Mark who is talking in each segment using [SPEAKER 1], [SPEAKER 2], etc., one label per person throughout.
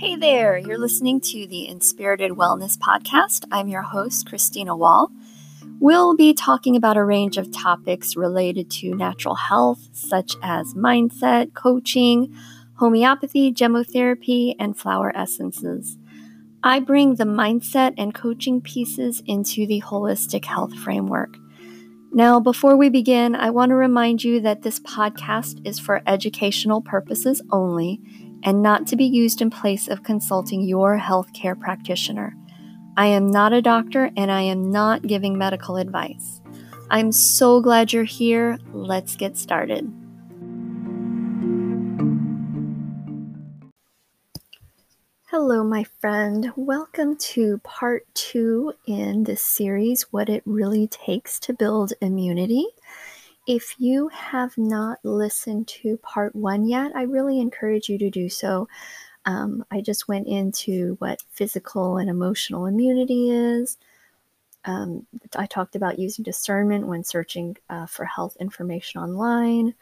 [SPEAKER 1] Hey there, you're listening to the Inspirited Wellness Podcast. I'm your host, Christina Wall. We'll be talking about a range of topics related to natural health, such as mindset, coaching, homeopathy, gemotherapy, and flower essences. I bring the mindset and coaching pieces into the holistic health framework. Now, before we begin, I want to remind you that this podcast is for educational purposes only and not to be used in place of consulting your healthcare practitioner. I am not a doctor and I am not giving medical advice. I'm so glad you're here. Let's get started. Hello, my friend. Welcome to part two in this series What It Really Takes to Build Immunity. If you have not listened to part one yet, I really encourage you to do so. Um, I just went into what physical and emotional immunity is. Um, I talked about using discernment when searching uh, for health information online,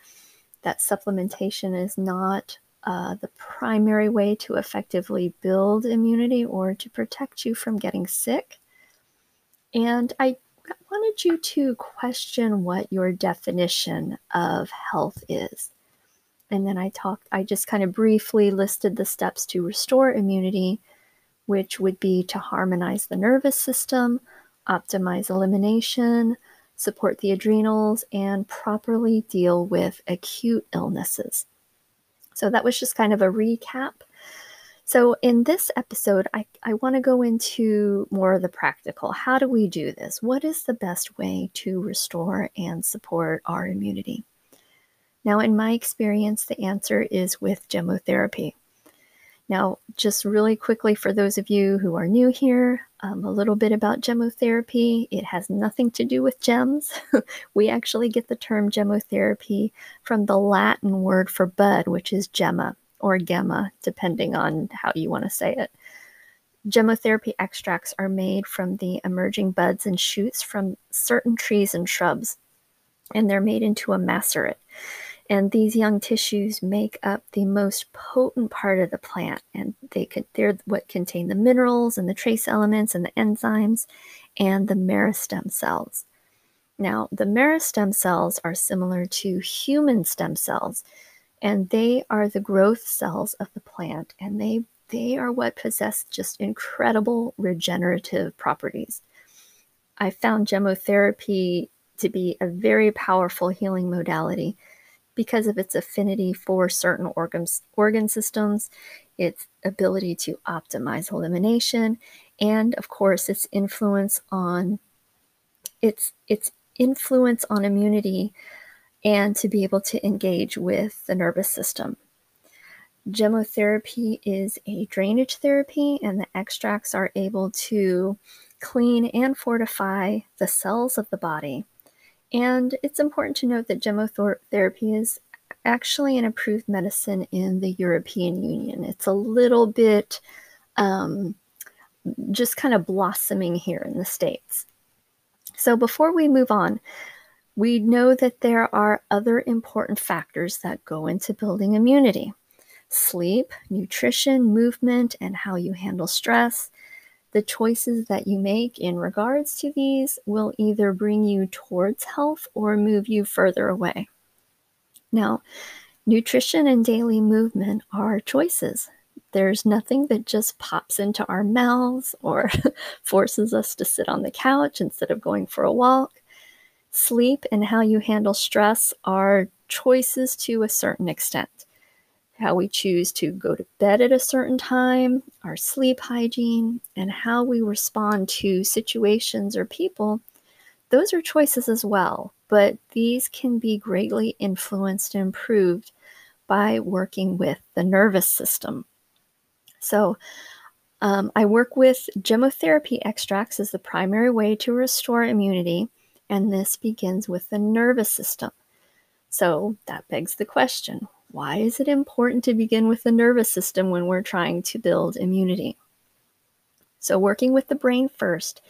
[SPEAKER 1] that supplementation is not uh, the primary way to effectively build immunity or to protect you from getting sick. And I wanted you to question what your definition of health is. And then I talked, I just kind of briefly listed the steps to restore immunity, which would be to harmonize the nervous system, optimize elimination, support the adrenals, and properly deal with acute illnesses. So that was just kind of a recap. So, in this episode, I, I want to go into more of the practical. How do we do this? What is the best way to restore and support our immunity? Now, in my experience, the answer is with gemotherapy. Now, just really quickly for those of you who are new here, um, a little bit about gemotherapy. It has nothing to do with gems. we actually get the term gemotherapy from the Latin word for bud, which is gemma or gemma, depending on how you want to say it. Gemotherapy extracts are made from the emerging buds and shoots from certain trees and shrubs, and they're made into a macerate. And these young tissues make up the most potent part of the plant, and they could, they're what contain the minerals and the trace elements and the enzymes and the meristem cells. Now, the meristem cells are similar to human stem cells, and they are the growth cells of the plant, and they they are what possess just incredible regenerative properties. I found gemotherapy to be a very powerful healing modality because of its affinity for certain organs, organ systems, its ability to optimize elimination, and of course its influence on its its influence on immunity and to be able to engage with the nervous system. Gemotherapy is a drainage therapy, and the extracts are able to clean and fortify the cells of the body and it's important to note that gemotherapy is actually an approved medicine in the European Union. It's a little bit um, just kind of blossoming here in the States. So before we move on, we know that there are other important factors that go into building immunity sleep, nutrition, movement, and how you handle stress. The choices that you make in regards to these will either bring you towards health or move you further away. Now, nutrition and daily movement are choices. There's nothing that just pops into our mouths or forces us to sit on the couch instead of going for a walk. Sleep and how you handle stress are choices to a certain extent how we choose to go to bed at a certain time, our sleep hygiene, and how we respond to situations or people, those are choices as well. But these can be greatly influenced and improved by working with the nervous system. So, um, I work with gemotherapy extracts as the primary way to restore immunity, and this begins with the nervous system. So that begs the question why is it important to begin with the nervous system when we're trying to build immunity? So, working with the brain first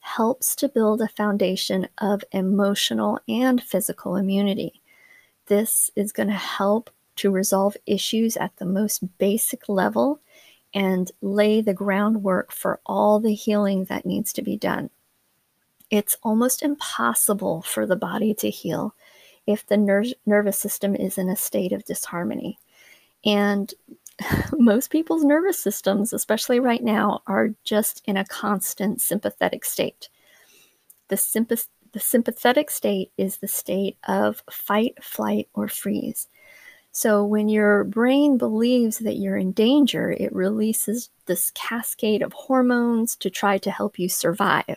[SPEAKER 1] helps to build a foundation of emotional and physical immunity. this is going to help to resolve issues at the most basic level and lay the groundwork for all the healing that needs to be done. It's almost impossible for the body to heal if the ner- nervous system is in a state of disharmony. And most people's nervous systems, especially right now, are just in a constant sympathetic state. The, sympath- the sympathetic state is the state of fight, flight, or freeze. So when your brain believes that you're in danger, it releases this cascade of hormones to try to help you survive.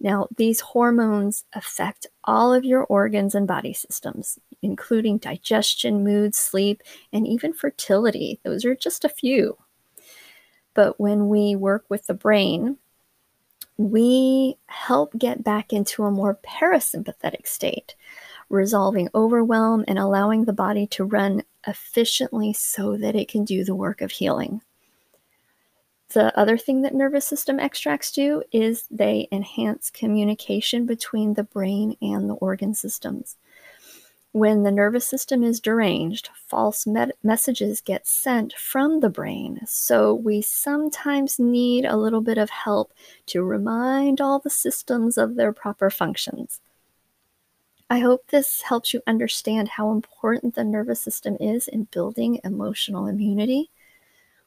[SPEAKER 1] Now, these hormones affect all of your organs and body systems, including digestion, mood, sleep, and even fertility. Those are just a few. But when we work with the brain, we help get back into a more parasympathetic state, resolving overwhelm and allowing the body to run efficiently so that it can do the work of healing. The other thing that nervous system extracts do is they enhance communication between the brain and the organ systems. When the nervous system is deranged, false messages get sent from the brain. So we sometimes need a little bit of help to remind all the systems of their proper functions. I hope this helps you understand how important the nervous system is in building emotional immunity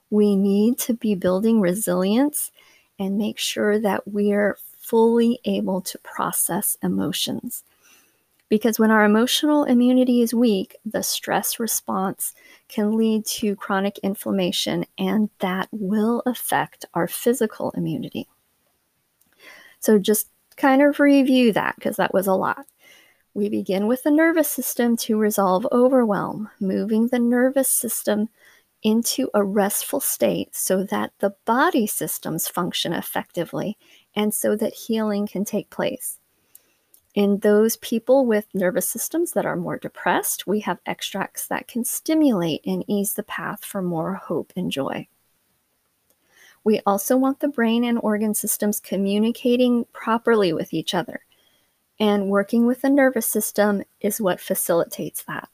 [SPEAKER 1] we need to be building resilience and make sure that we're fully able to process emotions. Because when our emotional immunity is weak, the stress response can lead to chronic inflammation, and that will affect our physical immunity. So, just kind of review that because that was a lot. We begin with the nervous system to resolve overwhelm, moving the nervous system into a restful state so that the body systems function effectively and so that healing can take place. In those people with nervous systems that are more depressed, we have extracts that can stimulate and ease the path for more hope and joy. We also want the brain and organ systems communicating properly with each other, and working with the nervous system is what facilitates that.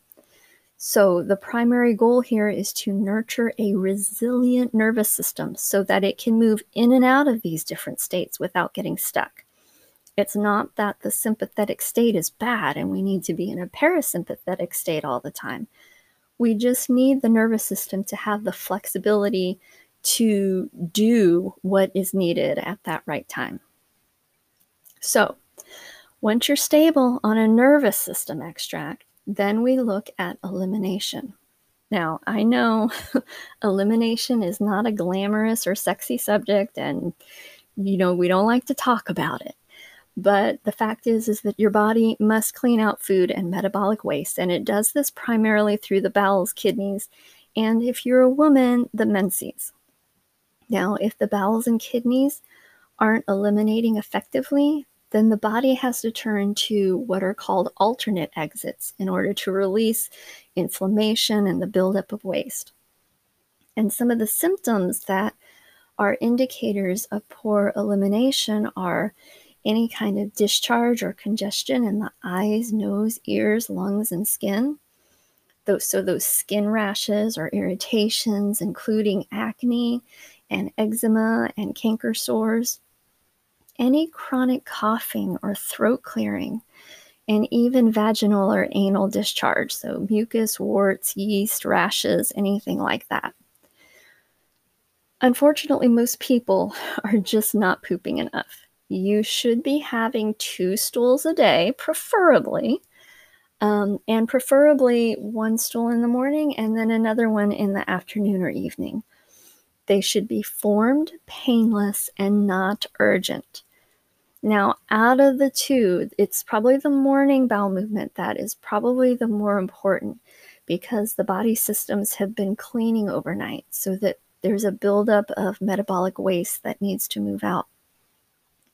[SPEAKER 1] So, the primary goal here is to nurture a resilient nervous system so that it can move in and out of these different states without getting stuck. It's not that the sympathetic state is bad and we need to be in a parasympathetic state all the time. We just need the nervous system to have the flexibility to do what is needed at that right time. So, once you're stable on a nervous system extract, then we look at elimination. Now, I know elimination is not a glamorous or sexy subject, and you know, we don't like to talk about it. But the fact is is that your body must clean out food and metabolic waste, and it does this primarily through the bowels, kidneys, and if you're a woman, the menses. Now, if the bowels and kidneys aren't eliminating effectively, then the body has to turn to what are called alternate exits in order to release inflammation and the buildup of waste. And some of the symptoms that are indicators of poor elimination are any kind of discharge or congestion in the eyes, nose, ears, lungs, and skin. Those, so, those skin rashes or irritations, including acne and eczema and canker sores any chronic coughing or throat clearing, and even vaginal or anal discharge, so mucus, warts, yeast, rashes, anything like that. Unfortunately, most people are just not pooping enough. You should be having two stools a day, preferably, um, and preferably one stool in the morning and then another one in the afternoon or evening. They should be formed, painless, and not urgent. Now, out of the two, it's probably the morning bowel movement that is probably the more important because the body systems have been cleaning overnight so that there's a buildup of metabolic waste that needs to move out.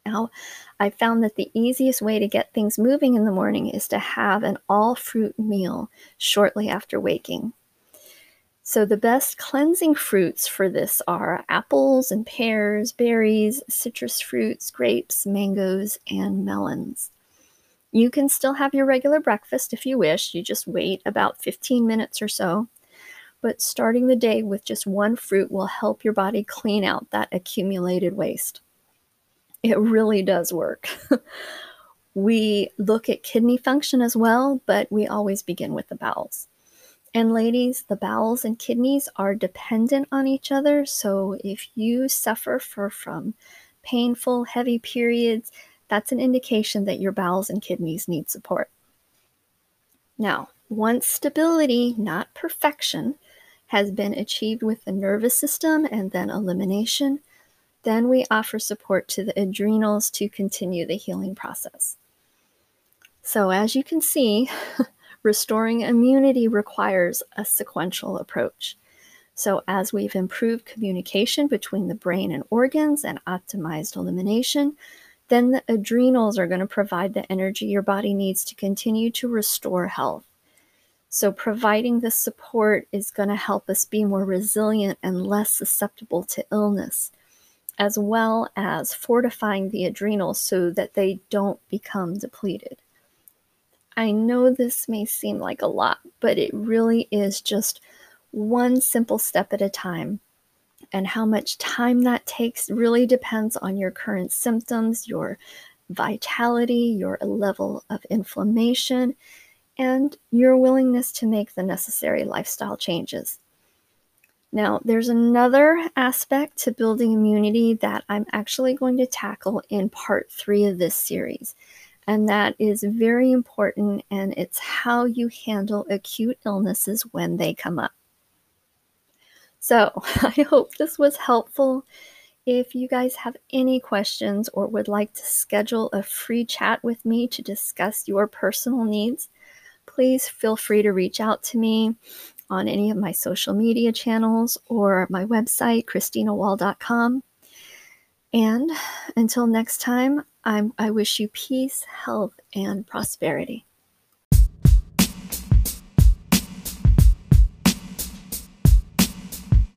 [SPEAKER 1] Now, I found that the easiest way to get things moving in the morning is to have an all fruit meal shortly after waking. So, the best cleansing fruits for this are apples and pears, berries, citrus fruits, grapes, mangoes, and melons. You can still have your regular breakfast if you wish. You just wait about 15 minutes or so. But starting the day with just one fruit will help your body clean out that accumulated waste. It really does work. we look at kidney function as well, but we always begin with the bowels. And ladies, the bowels and kidneys are dependent on each other. So if you suffer for, from painful, heavy periods, that's an indication that your bowels and kidneys need support. Now, once stability, not perfection, has been achieved with the nervous system and then elimination, then we offer support to the adrenals to continue the healing process. So, as you can see, restoring immunity requires a sequential approach. So, as we've improved communication between the brain and organs and optimized elimination, then the adrenals are going to provide the energy your body needs to continue to restore health. So, providing this support is going to help us be more resilient and less susceptible to illness, as well as fortifying the adrenals so that they don't become depleted. I know this may seem like a lot, but it really is just one simple step at a time and how much time that takes really depends on your current symptoms, your vitality, your level of inflammation, and your willingness to make the necessary lifestyle changes. Now, there's another aspect to building immunity that I'm actually going to tackle in part three of this series, and that is very important, and it's how you handle acute illnesses when they come up. So I hope this was helpful. If you guys have any questions or would like to schedule a free chat with me to discuss your personal needs, please feel free to reach out to me on any of my social media channels or my website, christinawall.com. And until next time, I'm, I wish you peace, health, and prosperity.